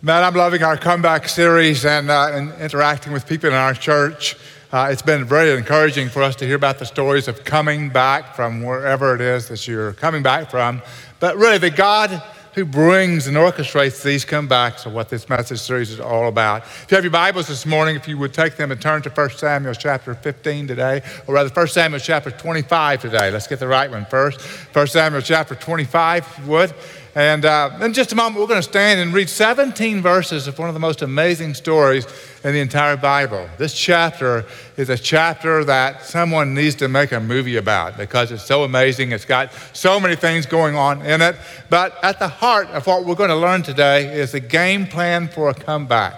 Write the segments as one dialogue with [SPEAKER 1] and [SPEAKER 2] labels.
[SPEAKER 1] Man, I'm loving our comeback series and, uh, and interacting with people in our church. Uh, it's been very encouraging for us to hear about the stories of coming back from wherever it is that you're coming back from. But really, the God who brings and orchestrates these comebacks are what this message series is all about. If you have your Bibles this morning, if you would take them and turn to 1 Samuel chapter 15 today, or rather 1 Samuel chapter 25 today. Let's get the right one first. 1 Samuel chapter 25, if you would. And uh, in just a moment, we're going to stand and read 17 verses of one of the most amazing stories in the entire Bible. This chapter is a chapter that someone needs to make a movie about because it's so amazing. It's got so many things going on in it. But at the heart of what we're going to learn today is the game plan for a comeback.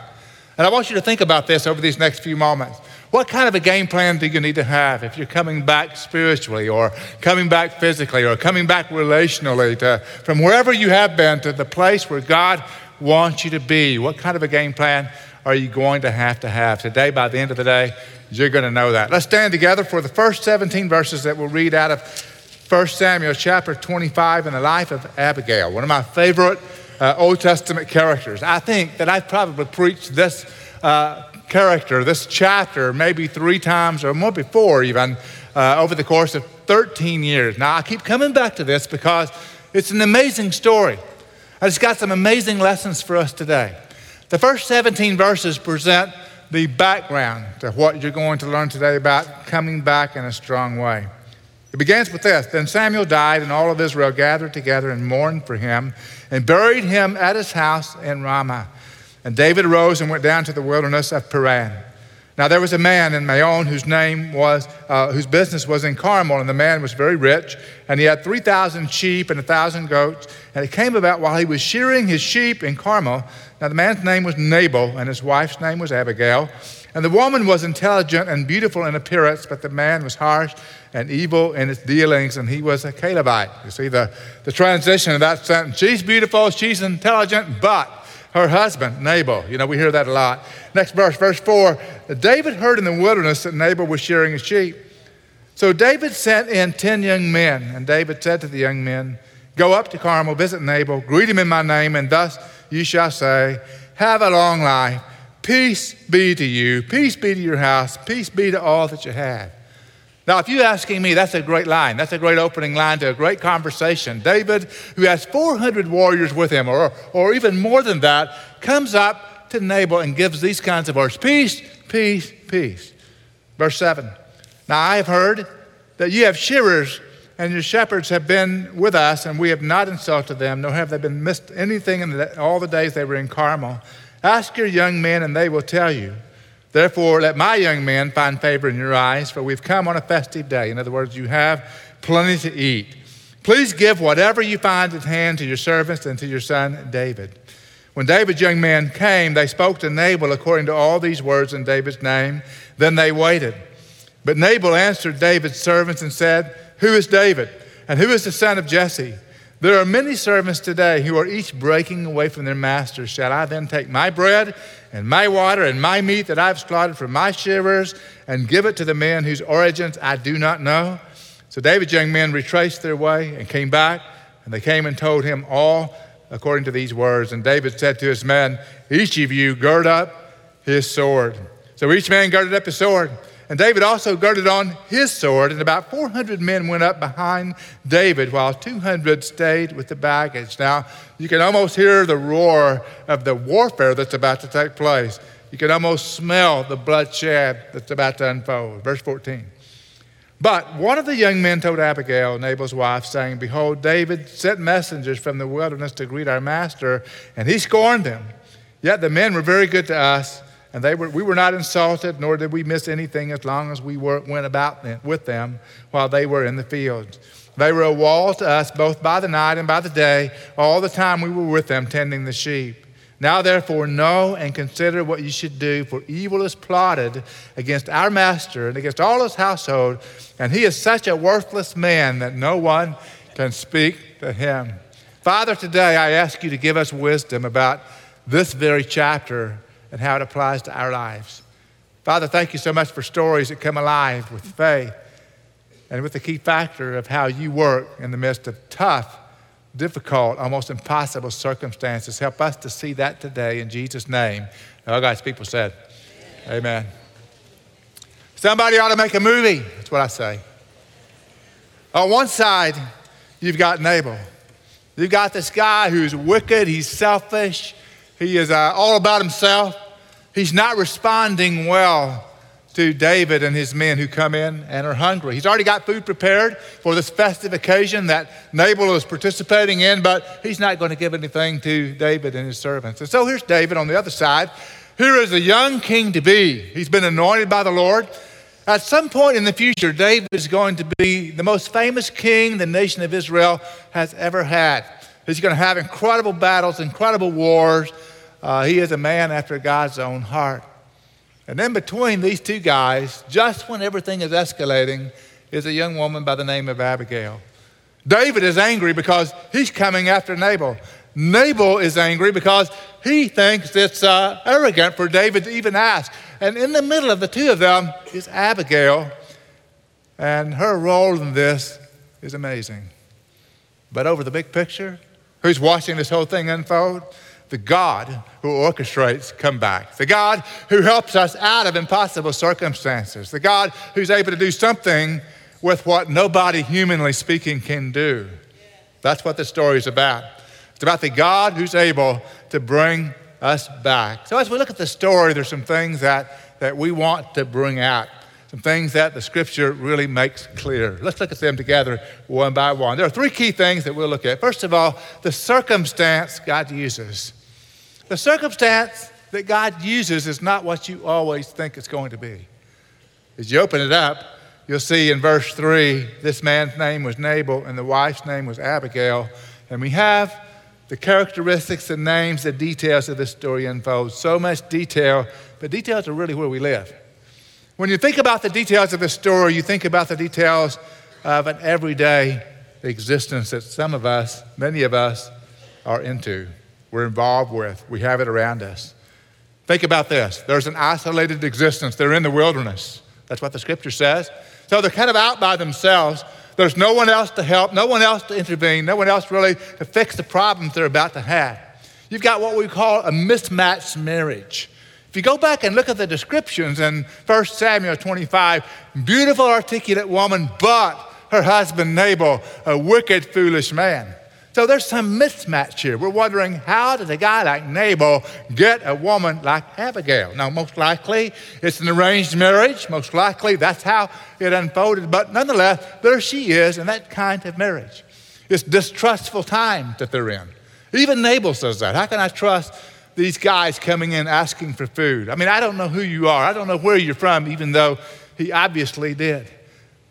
[SPEAKER 1] And I want you to think about this over these next few moments. What kind of a game plan do you need to have if you're coming back spiritually or coming back physically or coming back relationally to, from wherever you have been to the place where God wants you to be? What kind of a game plan are you going to have to have? Today, by the end of the day, you're going to know that. Let's stand together for the first 17 verses that we'll read out of 1 Samuel chapter 25 in the life of Abigail, one of my favorite uh, Old Testament characters. I think that I've probably preached this uh, character, this chapter, maybe three times or more before even, uh, over the course of 13 years. Now, I keep coming back to this because it's an amazing story. And It's got some amazing lessons for us today. The first 17 verses present the background to what you're going to learn today about coming back in a strong way. It begins with this Then Samuel died, and all of Israel gathered together and mourned for him, and buried him at his house in Ramah. And David arose and went down to the wilderness of Paran. Now there was a man in Maon whose name was, uh, whose business was in Carmel, and the man was very rich, and he had 3,000 sheep and 1,000 goats. And it came about while he was shearing his sheep in Carmel. Now the man's name was Nabal, and his wife's name was Abigail. And the woman was intelligent and beautiful in appearance, but the man was harsh and evil in his dealings, and he was a Calebite. You see the, the transition of that sentence. She's beautiful, she's intelligent, but her husband, Nabal. You know, we hear that a lot. Next verse, verse 4 David heard in the wilderness that Nabal was shearing his sheep. So David sent in 10 young men, and David said to the young men, Go up to Carmel, visit Nabal, greet him in my name, and thus you shall say, Have a long life. Peace be to you. Peace be to your house. Peace be to all that you have. Now, if you're asking me, that's a great line. That's a great opening line to a great conversation. David, who has 400 warriors with him, or, or even more than that, comes up to Nabal and gives these kinds of words Peace, peace, peace. Verse 7. Now, I have heard that you have shearers and your shepherds have been with us, and we have not insulted them, nor have they been missed anything in the, all the days they were in Carmel. Ask your young men, and they will tell you. Therefore, let my young men find favor in your eyes, for we've come on a festive day. In other words, you have plenty to eat. Please give whatever you find at hand to your servants and to your son David. When David's young men came, they spoke to Nabal according to all these words in David's name. Then they waited. But Nabal answered David's servants and said, Who is David? And who is the son of Jesse? There are many servants today who are each breaking away from their masters. Shall I then take my bread and my water and my meat that I've slaughtered from my shearers and give it to the men whose origins I do not know? So David's young men retraced their way and came back, and they came and told him all according to these words. And David said to his men, Each of you gird up his sword. So each man girded up his sword. And David also girded on his sword, and about 400 men went up behind David, while 200 stayed with the baggage. Now, you can almost hear the roar of the warfare that's about to take place. You can almost smell the bloodshed that's about to unfold. Verse 14. But one of the young men told Abigail, Nabal's wife, saying, Behold, David sent messengers from the wilderness to greet our master, and he scorned them. Yet the men were very good to us and they were, we were not insulted, nor did we miss anything as long as we were, went about them, with them while they were in the fields. They were a wall to us both by the night and by the day, all the time we were with them tending the sheep. Now, therefore, know and consider what you should do, for evil is plotted against our master and against all his household, and he is such a worthless man that no one can speak to him. Father, today I ask you to give us wisdom about this very chapter and how it applies to our lives. Father, thank you so much for stories that come alive with faith and with the key factor of how you work in the midst of tough difficult, almost impossible circumstances. Help us to see that today in Jesus' name. all God's people said, Amen. Amen. Somebody ought to make a movie. That's what I say. On one side, you've got Nabal. You've got this guy who's wicked, he's selfish, he is uh, all about himself. He's not responding well to David and his men who come in and are hungry. He's already got food prepared for this festive occasion that Nabal is participating in, but he's not going to give anything to David and his servants. And so here's David on the other side. Here is a young king to be. He's been anointed by the Lord. At some point in the future, David is going to be the most famous king the nation of Israel has ever had. He's going to have incredible battles, incredible wars. Uh, he is a man after God's own heart. And in between these two guys, just when everything is escalating, is a young woman by the name of Abigail. David is angry because he's coming after Nabal. Nabal is angry because he thinks it's uh, arrogant for David to even ask. And in the middle of the two of them is Abigail, and her role in this is amazing. But over the big picture, who's watching this whole thing unfold? The God who orchestrates comeback, the God who helps us out of impossible circumstances, the God who's able to do something with what nobody, humanly speaking, can do. That's what the story is about. It's about the God who's able to bring us back. So, as we look at the story, there's some things that, that we want to bring out, some things that the scripture really makes clear. Let's look at them together one by one. There are three key things that we'll look at. First of all, the circumstance God uses. The circumstance that God uses is not what you always think it's going to be. As you open it up, you'll see in verse 3 this man's name was Nabal and the wife's name was Abigail. And we have the characteristics, the names, the details of this story unfold. So much detail, but details are really where we live. When you think about the details of the story, you think about the details of an everyday existence that some of us, many of us, are into we're involved with, we have it around us. Think about this there's an isolated existence, they're in the wilderness. That's what the scripture says. So they're kind of out by themselves. There's no one else to help, no one else to intervene, no one else really to fix the problems they're about to have. You've got what we call a mismatched marriage. If you go back and look at the descriptions in 1 Samuel 25, beautiful, articulate woman, but her husband Nabal, a wicked, foolish man. So there's some mismatch here. We're wondering how did a guy like Nabal get a woman like Abigail? Now, most likely it's an arranged marriage. Most likely that's how it unfolded. But nonetheless, there she is in that kind of marriage. It's distrustful time that they're in. Even Nabal says that. How can I trust these guys coming in asking for food? I mean, I don't know who you are. I don't know where you're from, even though he obviously did.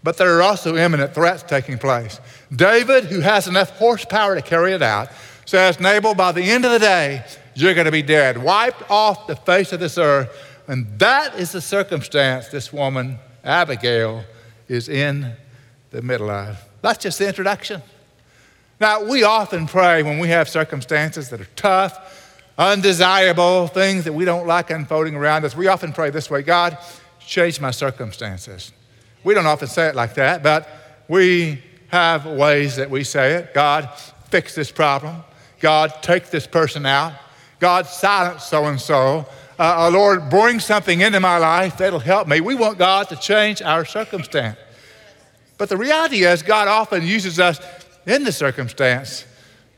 [SPEAKER 1] But there are also imminent threats taking place. David, who has enough horsepower to carry it out, says, Nabal, by the end of the day, you're going to be dead, wiped off the face of this earth. And that is the circumstance this woman, Abigail, is in the middle of. That's just the introduction. Now, we often pray when we have circumstances that are tough, undesirable, things that we don't like unfolding around us. We often pray this way God, change my circumstances. We don't often say it like that, but we have ways that we say it. God, fix this problem. God, take this person out. God, silence so and so. Lord, bring something into my life that'll help me. We want God to change our circumstance. But the reality is, God often uses us in the circumstance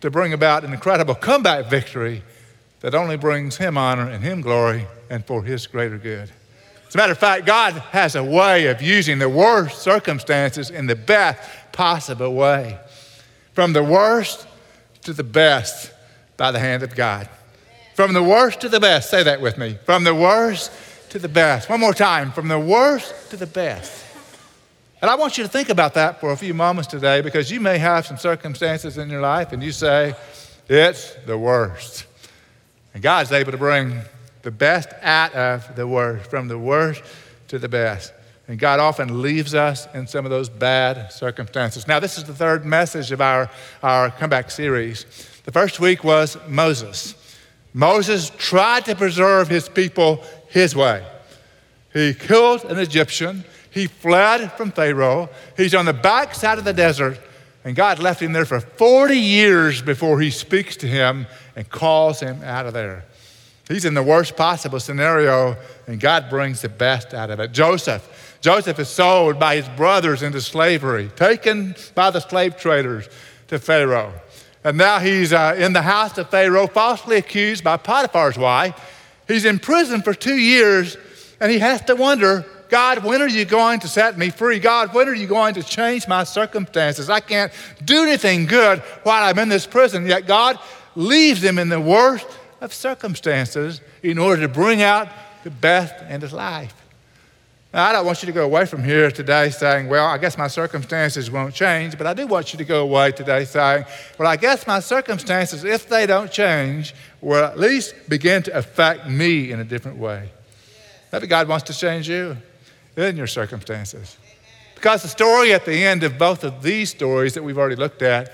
[SPEAKER 1] to bring about an incredible comeback victory that only brings Him honor and Him glory and for His greater good. As a matter of fact, God has a way of using the worst circumstances in the best possible way. From the worst to the best by the hand of God. From the worst to the best. Say that with me. From the worst to the best. One more time. From the worst to the best. And I want you to think about that for a few moments today because you may have some circumstances in your life and you say, it's the worst. And God's able to bring the best out of the worst, from the worst to the best. And God often leaves us in some of those bad circumstances. Now, this is the third message of our, our comeback series. The first week was Moses. Moses tried to preserve his people his way. He killed an Egyptian. He fled from Pharaoh. He's on the backside of the desert. And God left him there for 40 years before he speaks to him and calls him out of there. He's in the worst possible scenario, and God brings the best out of it. Joseph. Joseph is sold by his brothers into slavery, taken by the slave traders to Pharaoh. And now he's uh, in the house of Pharaoh, falsely accused by Potiphar's wife. He's in prison for two years, and he has to wonder God, when are you going to set me free? God, when are you going to change my circumstances? I can't do anything good while I'm in this prison. Yet God leaves him in the worst of circumstances in order to bring out the best in his life. Now, I don't want you to go away from here today saying, Well, I guess my circumstances won't change, but I do want you to go away today saying, Well, I guess my circumstances, if they don't change, will at least begin to affect me in a different way. Maybe God wants to change you in your circumstances. Because the story at the end of both of these stories that we've already looked at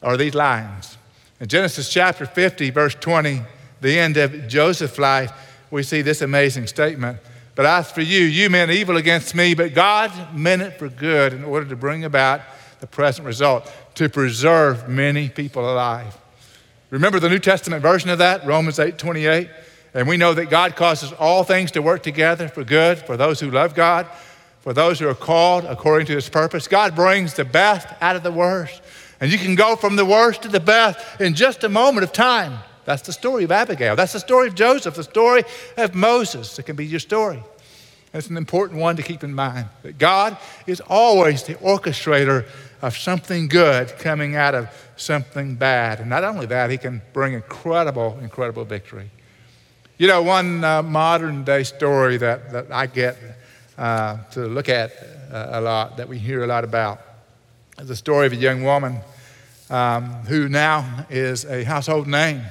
[SPEAKER 1] are these lines. In Genesis chapter 50, verse 20, the end of Joseph's life, we see this amazing statement. But as for you, you meant evil against me, but God meant it for good in order to bring about the present result, to preserve many people alive. Remember the New Testament version of that, Romans 8 28? And we know that God causes all things to work together for good for those who love God, for those who are called according to his purpose. God brings the best out of the worst. And you can go from the worst to the best in just a moment of time. That's the story of Abigail. That's the story of Joseph, the story of Moses. It can be your story. It's an important one to keep in mind that God is always the orchestrator of something good coming out of something bad. And not only that, He can bring incredible, incredible victory. You know, one uh, modern day story that, that I get uh, to look at uh, a lot, that we hear a lot about, the story of a young woman um, who now is a household name.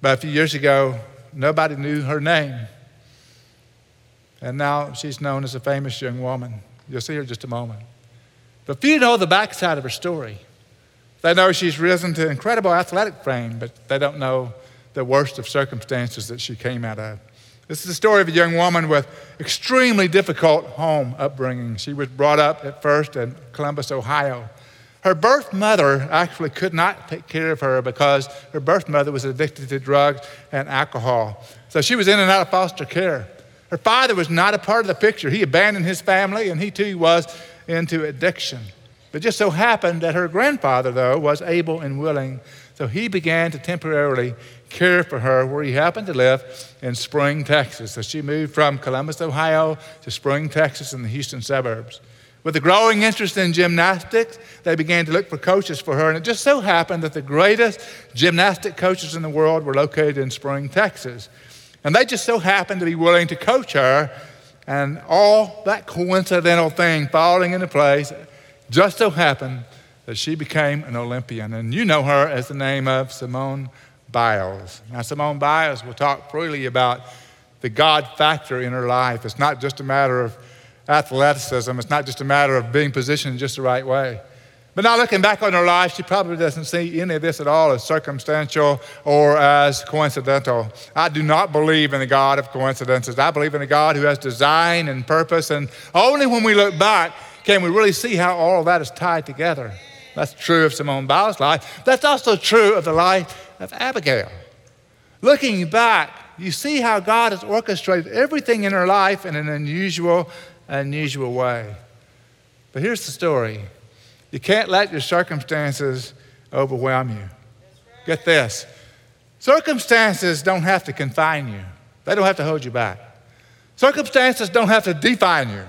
[SPEAKER 1] But a few years ago, nobody knew her name. And now she's known as a famous young woman. You'll see her in just a moment. But few know the backside of her story. They know she's risen to incredible athletic fame, but they don't know the worst of circumstances that she came out of. This is the story of a young woman with extremely difficult home upbringing. She was brought up at first in Columbus, Ohio. Her birth mother actually could not take care of her because her birth mother was addicted to drugs and alcohol. So she was in and out of foster care. Her father was not a part of the picture. He abandoned his family and he too was into addiction. But just so happened that her grandfather, though, was able and willing. So he began to temporarily care for her where he happened to live in Spring, Texas. So she moved from Columbus, Ohio to Spring, Texas in the Houston suburbs. With a growing interest in gymnastics, they began to look for coaches for her. And it just so happened that the greatest gymnastic coaches in the world were located in Spring, Texas. And they just so happened to be willing to coach her. And all that coincidental thing falling into place just so happened that she became an Olympian. And you know her as the name of Simone Biles. Now, Simone Biles will talk freely about the God factor in her life. It's not just a matter of athleticism, it's not just a matter of being positioned just the right way. But now, looking back on her life, she probably doesn't see any of this at all as circumstantial or as coincidental. I do not believe in the God of coincidences. I believe in a God who has design and purpose, and only when we look back can we really see how all of that is tied together. That's true of Simone Biles' life. That's also true of the life of Abigail. Looking back, you see how God has orchestrated everything in her life in an unusual, unusual way. But here's the story you can't let your circumstances overwhelm you. Get this circumstances don't have to confine you, they don't have to hold you back. Circumstances don't have to define you,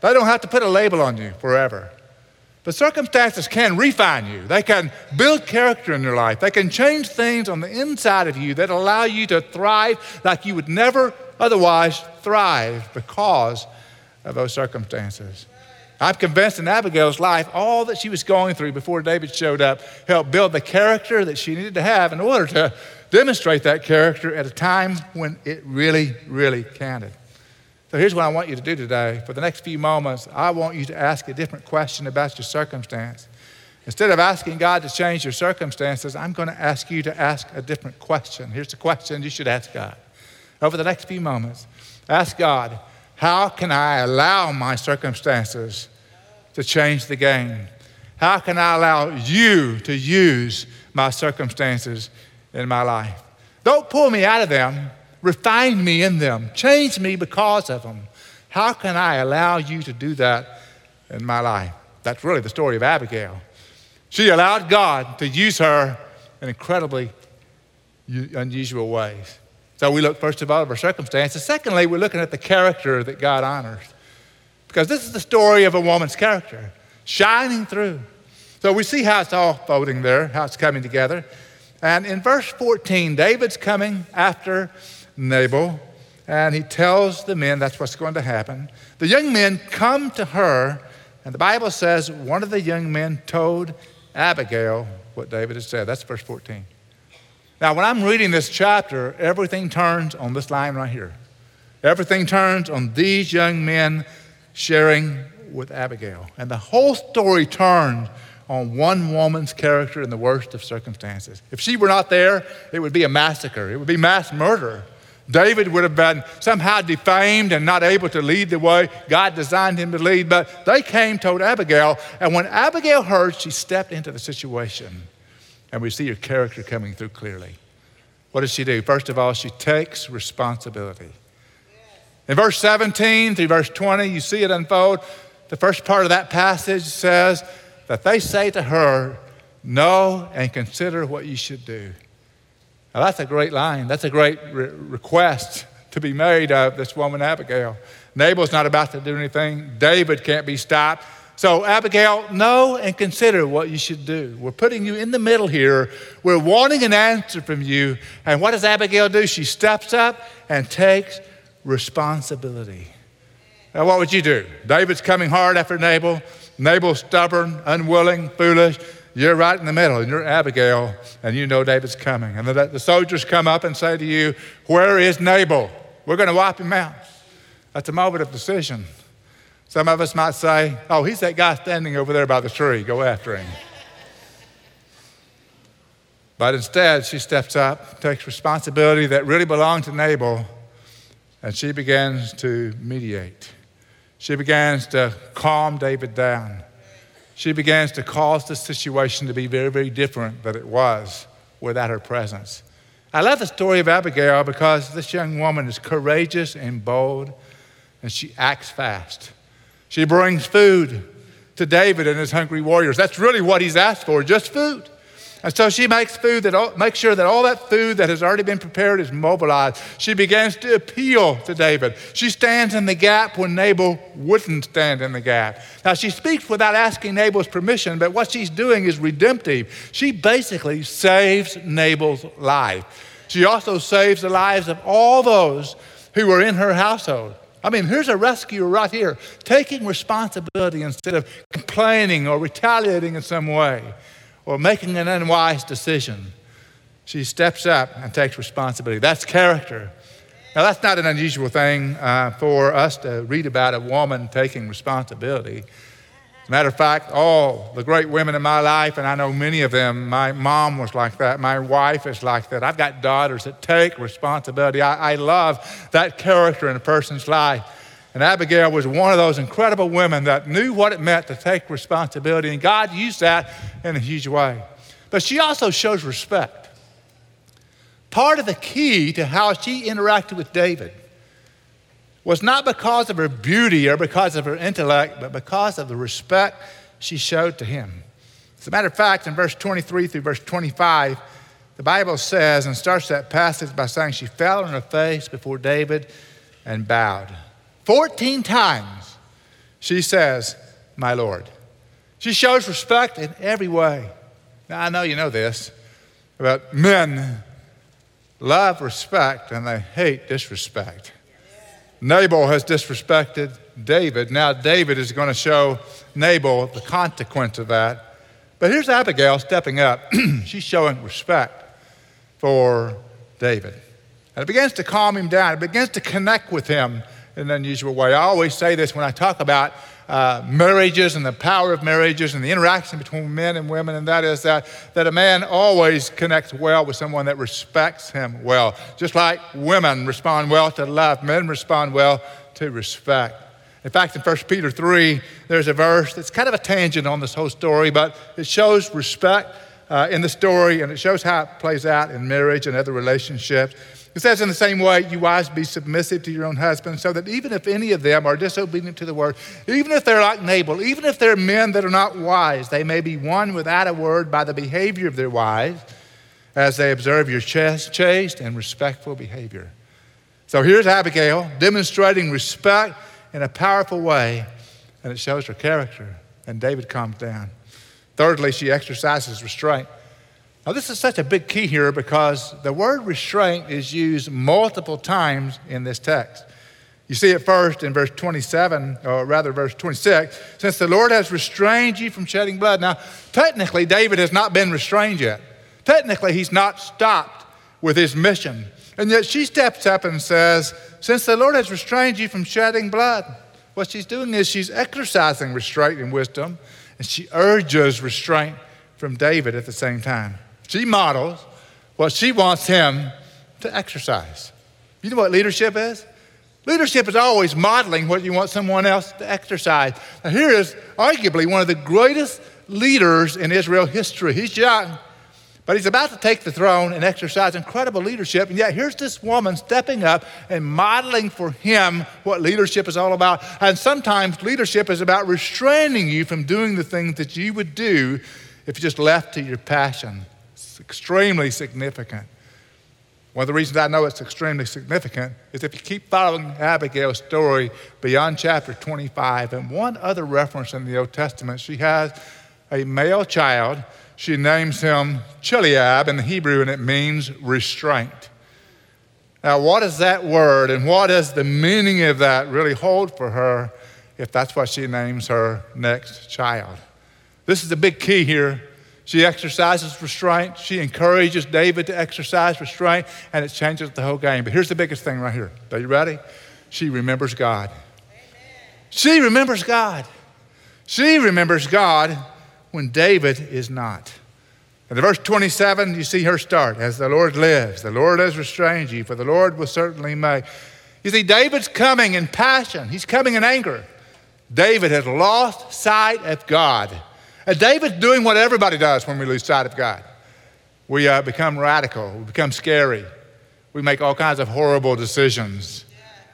[SPEAKER 1] they don't have to put a label on you forever. But circumstances can refine you. They can build character in your life. They can change things on the inside of you that allow you to thrive like you would never otherwise thrive because of those circumstances. I'm convinced in Abigail's life, all that she was going through before David showed up helped build the character that she needed to have in order to demonstrate that character at a time when it really, really counted. So here's what I want you to do today. For the next few moments, I want you to ask a different question about your circumstance. Instead of asking God to change your circumstances, I'm going to ask you to ask a different question. Here's the question you should ask God. Over the next few moments, ask God, how can I allow my circumstances to change the game? How can I allow you to use my circumstances in my life? Don't pull me out of them. Refine me in them. Change me because of them. How can I allow you to do that in my life? That's really the story of Abigail. She allowed God to use her in incredibly unusual ways. So we look first of all at her circumstances. Secondly, we're looking at the character that God honors. Because this is the story of a woman's character shining through. So we see how it's all folding there, how it's coming together. And in verse 14, David's coming after Nabal, and he tells the men that's what's going to happen. The young men come to her, and the Bible says one of the young men told Abigail what David had said. That's verse 14. Now, when I'm reading this chapter, everything turns on this line right here. Everything turns on these young men sharing with Abigail. And the whole story turns on one woman's character in the worst of circumstances. If she were not there, it would be a massacre, it would be mass murder. David would have been somehow defamed and not able to lead the way God designed him to lead, but they came, told Abigail, and when Abigail heard, she stepped into the situation. And we see her character coming through clearly. What does she do? First of all, she takes responsibility. In verse 17 through verse 20, you see it unfold. The first part of that passage says that they say to her, Know and consider what you should do. Now, that's a great line. That's a great re- request to be made of this woman, Abigail. Nabal's not about to do anything, David can't be stopped. So, Abigail, know and consider what you should do. We're putting you in the middle here. We're wanting an answer from you. And what does Abigail do? She steps up and takes responsibility. Now, what would you do? David's coming hard after Nabal. Nabal's stubborn, unwilling, foolish. You're right in the middle, and you're Abigail, and you know David's coming. And the, the soldiers come up and say to you, Where is Nabal? We're going to wipe him out. That's a moment of decision. Some of us might say, Oh, he's that guy standing over there by the tree. Go after him. But instead, she steps up, takes responsibility that really belonged to Nabal, and she begins to mediate. She begins to calm David down she begins to cause the situation to be very, very different than it was without her presence. I love the story of Abigail because this young woman is courageous and bold, and she acts fast. She brings food to David and his hungry warriors. That's really what he's asked for, just food. And so she makes food that all, makes sure that all that food that has already been prepared is mobilized. She begins to appeal to David. She stands in the gap when Nabal wouldn't stand in the gap. Now she speaks without asking Nabal's permission, but what she's doing is redemptive. She basically saves Nabal's life. She also saves the lives of all those who were in her household. I mean, here's a rescuer right here, taking responsibility instead of complaining or retaliating in some way or making an unwise decision. She steps up and takes responsibility. That's character. Now, that's not an unusual thing uh, for us to read about a woman taking responsibility. Matter of fact, all the great women in my life, and I know many of them, my mom was like that, my wife is like that. I've got daughters that take responsibility. I, I love that character in a person's life. And Abigail was one of those incredible women that knew what it meant to take responsibility, and God used that in a huge way. But she also shows respect. Part of the key to how she interacted with David was not because of her beauty or because of her intellect, but because of the respect she showed to him. As a matter of fact, in verse 23 through verse 25, the Bible says and starts that passage by saying she fell on her face before David and bowed. 14 times she says, My Lord. She shows respect in every way. Now, I know you know this, but men love respect and they hate disrespect. Nabal has disrespected David. Now, David is going to show Nabal the consequence of that. But here's Abigail stepping up. She's showing respect for David. And it begins to calm him down, it begins to connect with him in an unusual way. I always say this when I talk about uh, marriages and the power of marriages and the interaction between men and women, and that is that, that a man always connects well with someone that respects him well. Just like women respond well to love, men respond well to respect. In fact, in 1 Peter 3, there's a verse that's kind of a tangent on this whole story, but it shows respect uh, in the story and it shows how it plays out in marriage and other relationships. It says, in the same way, you wives be submissive to your own husbands, so that even if any of them are disobedient to the word, even if they're like Nabal, even if they're men that are not wise, they may be won without a word by the behavior of their wives, as they observe your chaste and respectful behavior. So here's Abigail demonstrating respect in a powerful way, and it shows her character. And David calms down. Thirdly, she exercises restraint. Now, this is such a big key here because the word restraint is used multiple times in this text. You see it first in verse 27, or rather, verse 26. Since the Lord has restrained you from shedding blood. Now, technically, David has not been restrained yet. Technically, he's not stopped with his mission. And yet she steps up and says, Since the Lord has restrained you from shedding blood, what she's doing is she's exercising restraint and wisdom, and she urges restraint from David at the same time. She models what she wants him to exercise. You know what leadership is? Leadership is always modeling what you want someone else to exercise. Now, here is arguably one of the greatest leaders in Israel history. He's young, but he's about to take the throne and exercise incredible leadership. And yet, here's this woman stepping up and modeling for him what leadership is all about. And sometimes leadership is about restraining you from doing the things that you would do if you just left to your passion. Extremely significant. One of the reasons I know it's extremely significant is if you keep following Abigail's story beyond chapter 25 and one other reference in the Old Testament, she has a male child she names him Chileab in the Hebrew, and it means restraint. Now, what does that word and what does the meaning of that really hold for her if that's what she names her next child? This is the big key here. She exercises restraint. She encourages David to exercise restraint, and it changes the whole game. But here's the biggest thing right here. Are you ready? She remembers God. Amen. She remembers God. She remembers God when David is not. In verse 27, you see her start. As the Lord lives, the Lord has restrained you, for the Lord will certainly make. You see, David's coming in passion, he's coming in anger. David has lost sight of God. And David's doing what everybody does when we lose sight of God. We uh, become radical, we become scary, we make all kinds of horrible decisions,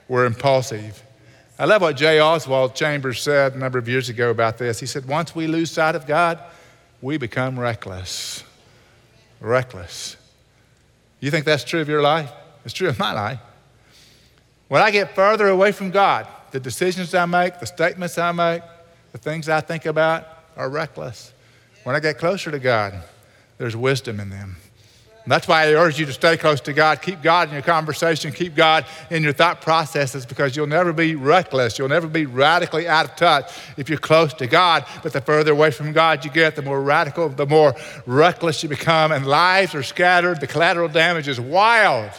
[SPEAKER 1] we're impulsive. I love what J. Oswald Chambers said a number of years ago about this. He said, Once we lose sight of God, we become reckless. Reckless. You think that's true of your life? It's true of my life. When I get further away from God, the decisions I make, the statements I make, the things I think about are reckless. When I get closer to God, there's wisdom in them. And that's why I urge you to stay close to God. Keep God in your conversation. Keep God in your thought processes because you'll never be reckless. You'll never be radically out of touch if you're close to God. But the further away from God you get, the more radical, the more reckless you become. And lives are scattered. The collateral damage is wild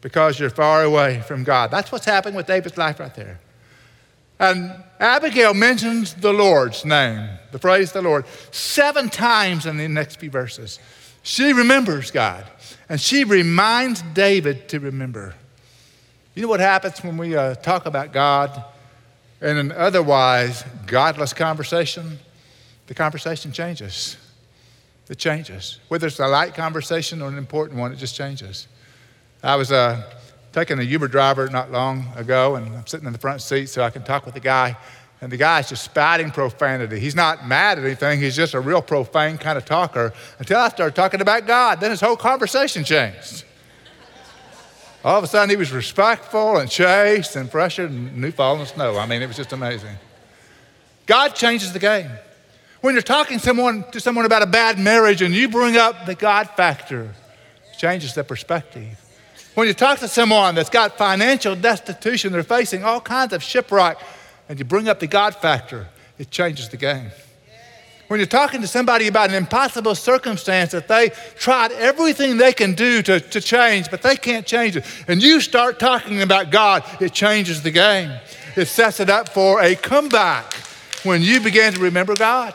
[SPEAKER 1] because you're far away from God. That's what's happening with David's life right there. And Abigail mentions the Lord's name, the phrase the Lord, seven times in the next few verses. She remembers God, and she reminds David to remember. You know what happens when we uh, talk about God in an otherwise godless conversation? The conversation changes. It changes. Whether it's a light conversation or an important one, it just changes. I was uh, taking a Uber driver not long ago, and I'm sitting in the front seat so I can talk with the guy. And the guy's just spouting profanity. He's not mad at anything, he's just a real profane kind of talker until I started talking about God. Then his whole conversation changed. All of a sudden, he was respectful and chaste and fresher than new fallen snow. I mean, it was just amazing. God changes the game. When you're talking someone, to someone about a bad marriage and you bring up the God factor, it changes the perspective. When you talk to someone that's got financial destitution, they're facing all kinds of shipwreck, and you bring up the God factor, it changes the game. When you're talking to somebody about an impossible circumstance that they tried everything they can do to, to change, but they can't change it, and you start talking about God, it changes the game. It sets it up for a comeback when you begin to remember God.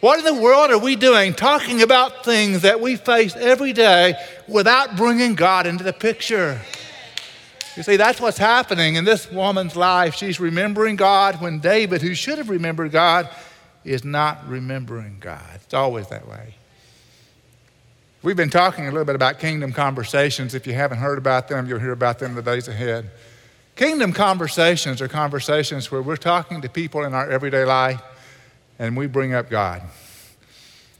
[SPEAKER 1] What in the world are we doing talking about things that we face every day without bringing God into the picture? You see, that's what's happening in this woman's life. She's remembering God when David, who should have remembered God, is not remembering God. It's always that way. We've been talking a little bit about kingdom conversations. If you haven't heard about them, you'll hear about them in the days ahead. Kingdom conversations are conversations where we're talking to people in our everyday life and we bring up God.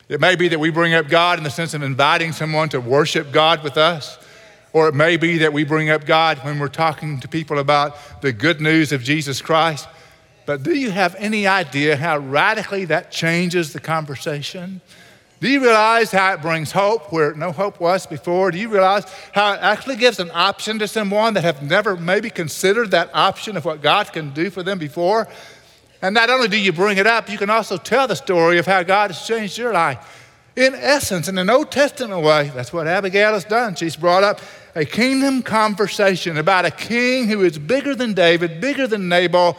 [SPEAKER 1] It may be that we bring up God in the sense of inviting someone to worship God with us, or it may be that we bring up God when we're talking to people about the good news of Jesus Christ. But do you have any idea how radically that changes the conversation? Do you realize how it brings hope where no hope was before? Do you realize how it actually gives an option to someone that have never maybe considered that option of what God can do for them before? And not only do you bring it up, you can also tell the story of how God has changed your life. In essence, in an Old Testament way, that's what Abigail has done. She's brought up a kingdom conversation about a king who is bigger than David, bigger than Nabal,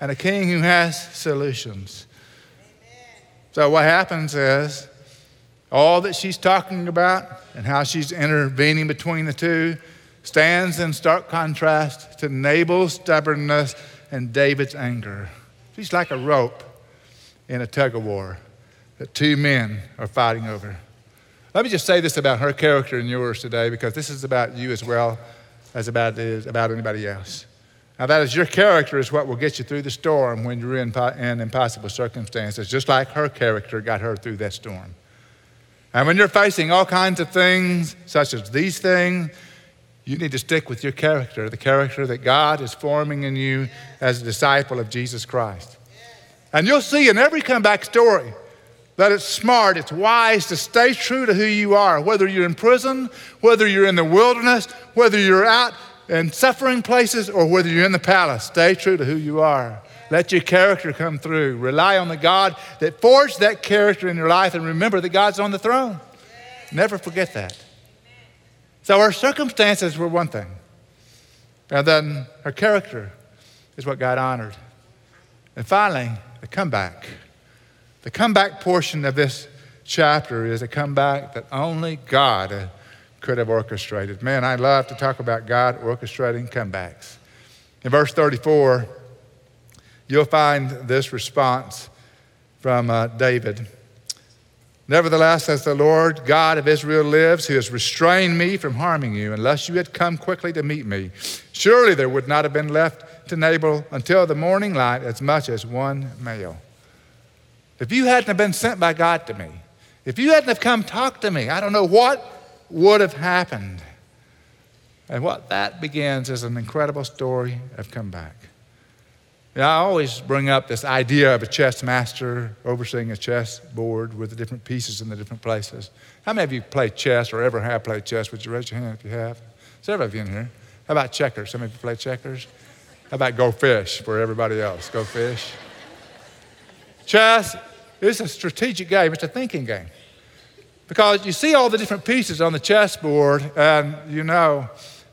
[SPEAKER 1] and a king who has solutions. So, what happens is all that she's talking about and how she's intervening between the two stands in stark contrast to Nabal's stubbornness and David's anger. She's like a rope in a tug of war that two men are fighting over. Let me just say this about her character and yours today because this is about you as well as about is about anybody else. Now, that is your character is what will get you through the storm when you're in, in impossible circumstances, just like her character got her through that storm. And when you're facing all kinds of things, such as these things, you need to stick with your character, the character that God is forming in you as a disciple of Jesus Christ. And you'll see in every comeback story that it's smart, it's wise to stay true to who you are, whether you're in prison, whether you're in the wilderness, whether you're out in suffering places, or whether you're in the palace. Stay true to who you are. Let your character come through. Rely on the God that forged that character in your life and remember that God's on the throne. Never forget that. So her circumstances were one thing, and then her character is what God honored. And finally, the comeback. The comeback portion of this chapter is a comeback that only God could have orchestrated. Man, I love to talk about God orchestrating comebacks. In verse 34, you'll find this response from uh, David. Nevertheless, as the Lord God of Israel lives, who has restrained me from harming you, unless you had come quickly to meet me, surely there would not have been left to Nabal until the morning light as much as one male. If you hadn't have been sent by God to me, if you hadn't have come talk to me, I don't know what would have happened. And what that begins is an incredible story of comeback. I always bring up this idea of a chess master overseeing a chess board with the different pieces in the different places. How many of you play chess or ever have played chess? Would you raise your hand if you have? Several of you in here. How about checkers? Some of you play checkers? How about go fish for everybody else? Go fish. Chess is a strategic game, it's a thinking game. Because you see all the different pieces on the chessboard, and you know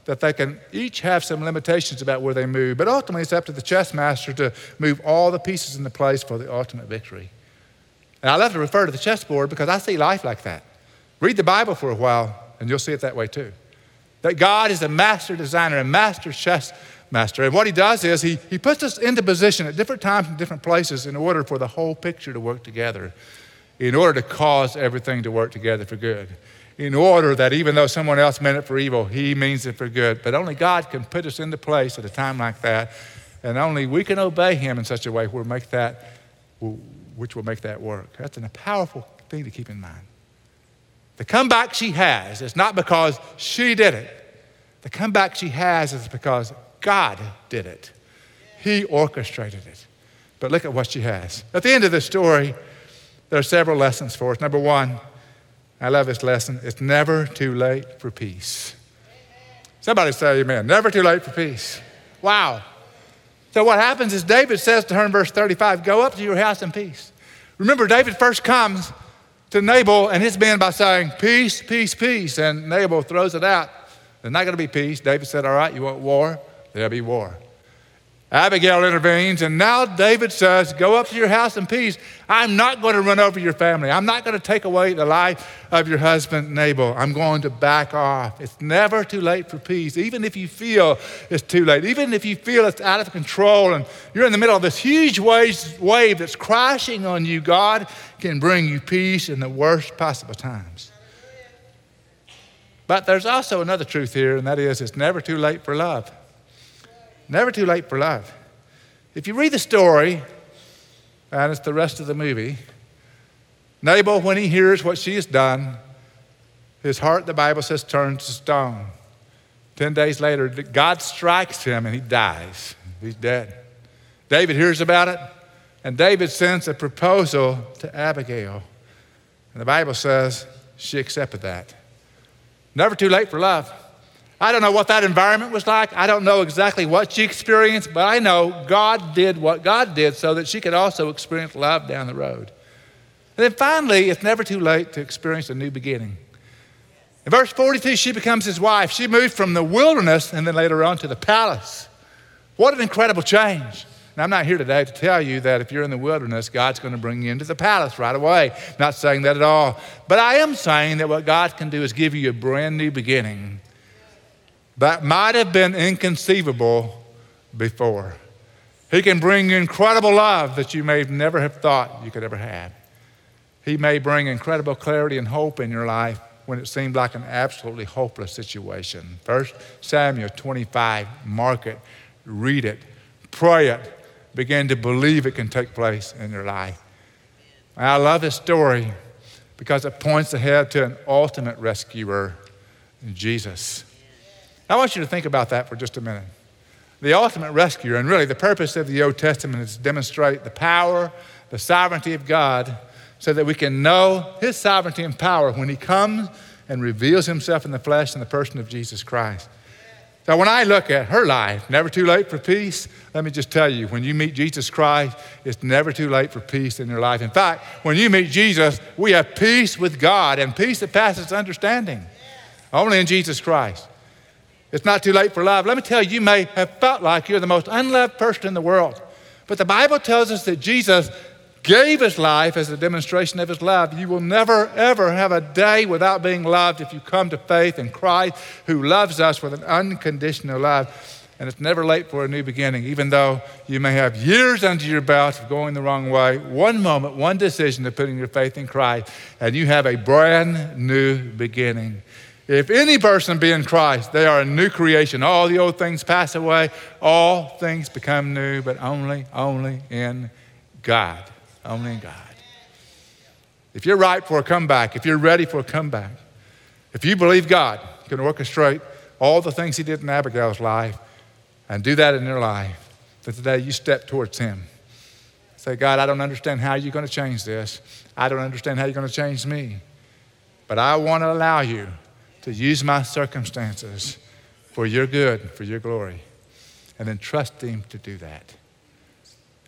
[SPEAKER 1] that they can each have some limitations about where they move. But ultimately, it's up to the chess master to move all the pieces into place for the ultimate victory. And I love to refer to the chessboard because I see life like that. Read the Bible for a while, and you'll see it that way too. That God is a master designer, a master chess master. And what he does is he, he puts us into position at different times and different places in order for the whole picture to work together, in order to cause everything to work together for good in order that even though someone else meant it for evil, he means it for good. But only God can put us into place at a time like that, and only we can obey him in such a way where make that, which will make that work. That's a powerful thing to keep in mind. The comeback she has is not because she did it. The comeback she has is because God did it. He orchestrated it. But look at what she has. At the end of the story, there are several lessons for us. Number one, I love this lesson. It's never too late for peace. Somebody say amen. Never too late for peace. Wow. So what happens is David says to her in verse 35, Go up to your house in peace. Remember, David first comes to Nabal and his men by saying, Peace, peace, peace. And Nabal throws it out. There's not going to be peace. David said, All right, you want war? There'll be war. Abigail intervenes, and now David says, Go up to your house in peace. I'm not going to run over your family. I'm not going to take away the life of your husband, Nabal. I'm going to back off. It's never too late for peace, even if you feel it's too late, even if you feel it's out of control and you're in the middle of this huge wave that's crashing on you. God can bring you peace in the worst possible times. But there's also another truth here, and that is it's never too late for love. Never too late for love. If you read the story, and it's the rest of the movie, Nabal, when he hears what she has done, his heart, the Bible says, turns to stone. Ten days later, God strikes him and he dies. He's dead. David hears about it, and David sends a proposal to Abigail. And the Bible says she accepted that. Never too late for love. I don't know what that environment was like. I don't know exactly what she experienced, but I know God did what God did so that she could also experience love down the road. And then finally, it's never too late to experience a new beginning. In verse 42, she becomes his wife. She moved from the wilderness and then later on to the palace. What an incredible change. And I'm not here today to tell you that if you're in the wilderness, God's going to bring you into the palace right away. Not saying that at all. But I am saying that what God can do is give you a brand new beginning that might have been inconceivable before. He can bring incredible love that you may never have thought you could ever have. He may bring incredible clarity and hope in your life when it seemed like an absolutely hopeless situation. First Samuel 25, mark it, read it, pray it, begin to believe it can take place in your life. And I love this story because it points ahead to an ultimate rescuer, Jesus. I want you to think about that for just a minute. The ultimate rescuer, and really the purpose of the Old Testament is to demonstrate the power, the sovereignty of God, so that we can know His sovereignty and power when He comes and reveals Himself in the flesh in the person of Jesus Christ. So when I look at her life, never too late for peace, let me just tell you, when you meet Jesus Christ, it's never too late for peace in your life. In fact, when you meet Jesus, we have peace with God and peace that passes understanding. Only in Jesus Christ. It's not too late for love. Let me tell you, you may have felt like you're the most unloved person in the world. But the Bible tells us that Jesus gave his life as a demonstration of his love. You will never, ever have a day without being loved if you come to faith in Christ who loves us with an unconditional love. And it's never late for a new beginning, even though you may have years under your belt of going the wrong way. One moment, one decision of putting your faith in Christ, and you have a brand new beginning. If any person be in Christ, they are a new creation. All the old things pass away, all things become new, but only, only in God. Only in God. If you're right for a comeback, if you're ready for a comeback, if you believe God can orchestrate all the things He did in Abigail's life and do that in your life, then today you step towards Him. Say, God, I don't understand how you're going to change this. I don't understand how you're going to change me. But I want to allow you to use my circumstances for your good, for your glory, and then trust Him to do that.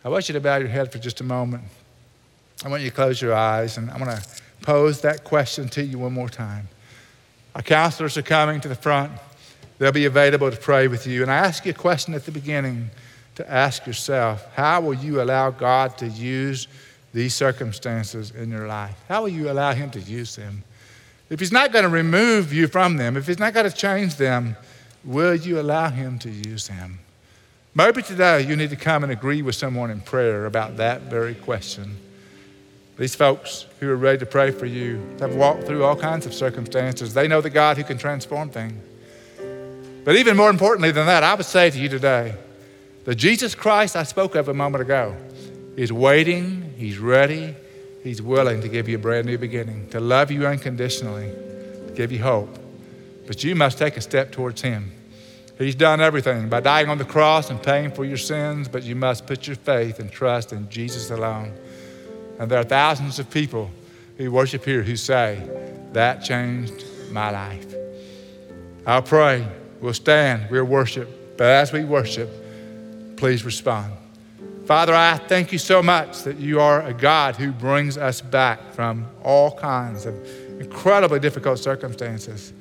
[SPEAKER 1] I want you to bow your head for just a moment. I want you to close your eyes, and I'm going to pose that question to you one more time. Our counselors are coming to the front. They'll be available to pray with you. And I ask you a question at the beginning to ask yourself How will you allow God to use these circumstances in your life? How will you allow Him to use them? If He's not going to remove you from them, if He's not going to change them, will you allow Him to use them? Maybe today you need to come and agree with someone in prayer about that very question. These folks who are ready to pray for you have walked through all kinds of circumstances. They know the God who can transform things. But even more importantly than that, I would say to you today the Jesus Christ I spoke of a moment ago is waiting, He's ready, He's willing to give you a brand new beginning, to love you unconditionally, to give you hope. But you must take a step towards Him. He's done everything by dying on the cross and paying for your sins, but you must put your faith and trust in Jesus alone. And there are thousands of people who worship here who say, That changed my life. I'll pray. We'll stand. We'll worship. But as we worship, please respond. Father, I thank you so much that you are a God who brings us back from all kinds of incredibly difficult circumstances.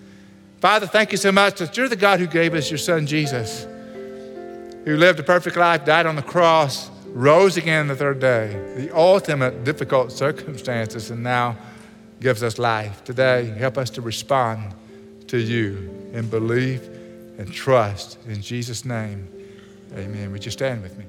[SPEAKER 1] Father, thank you so much that you're the God who gave us your son Jesus, who lived a perfect life, died on the cross, rose again the third day, the ultimate difficult circumstances, and now gives us life. Today, help us to respond to you in belief and trust. In Jesus' name, amen. Would you stand with me?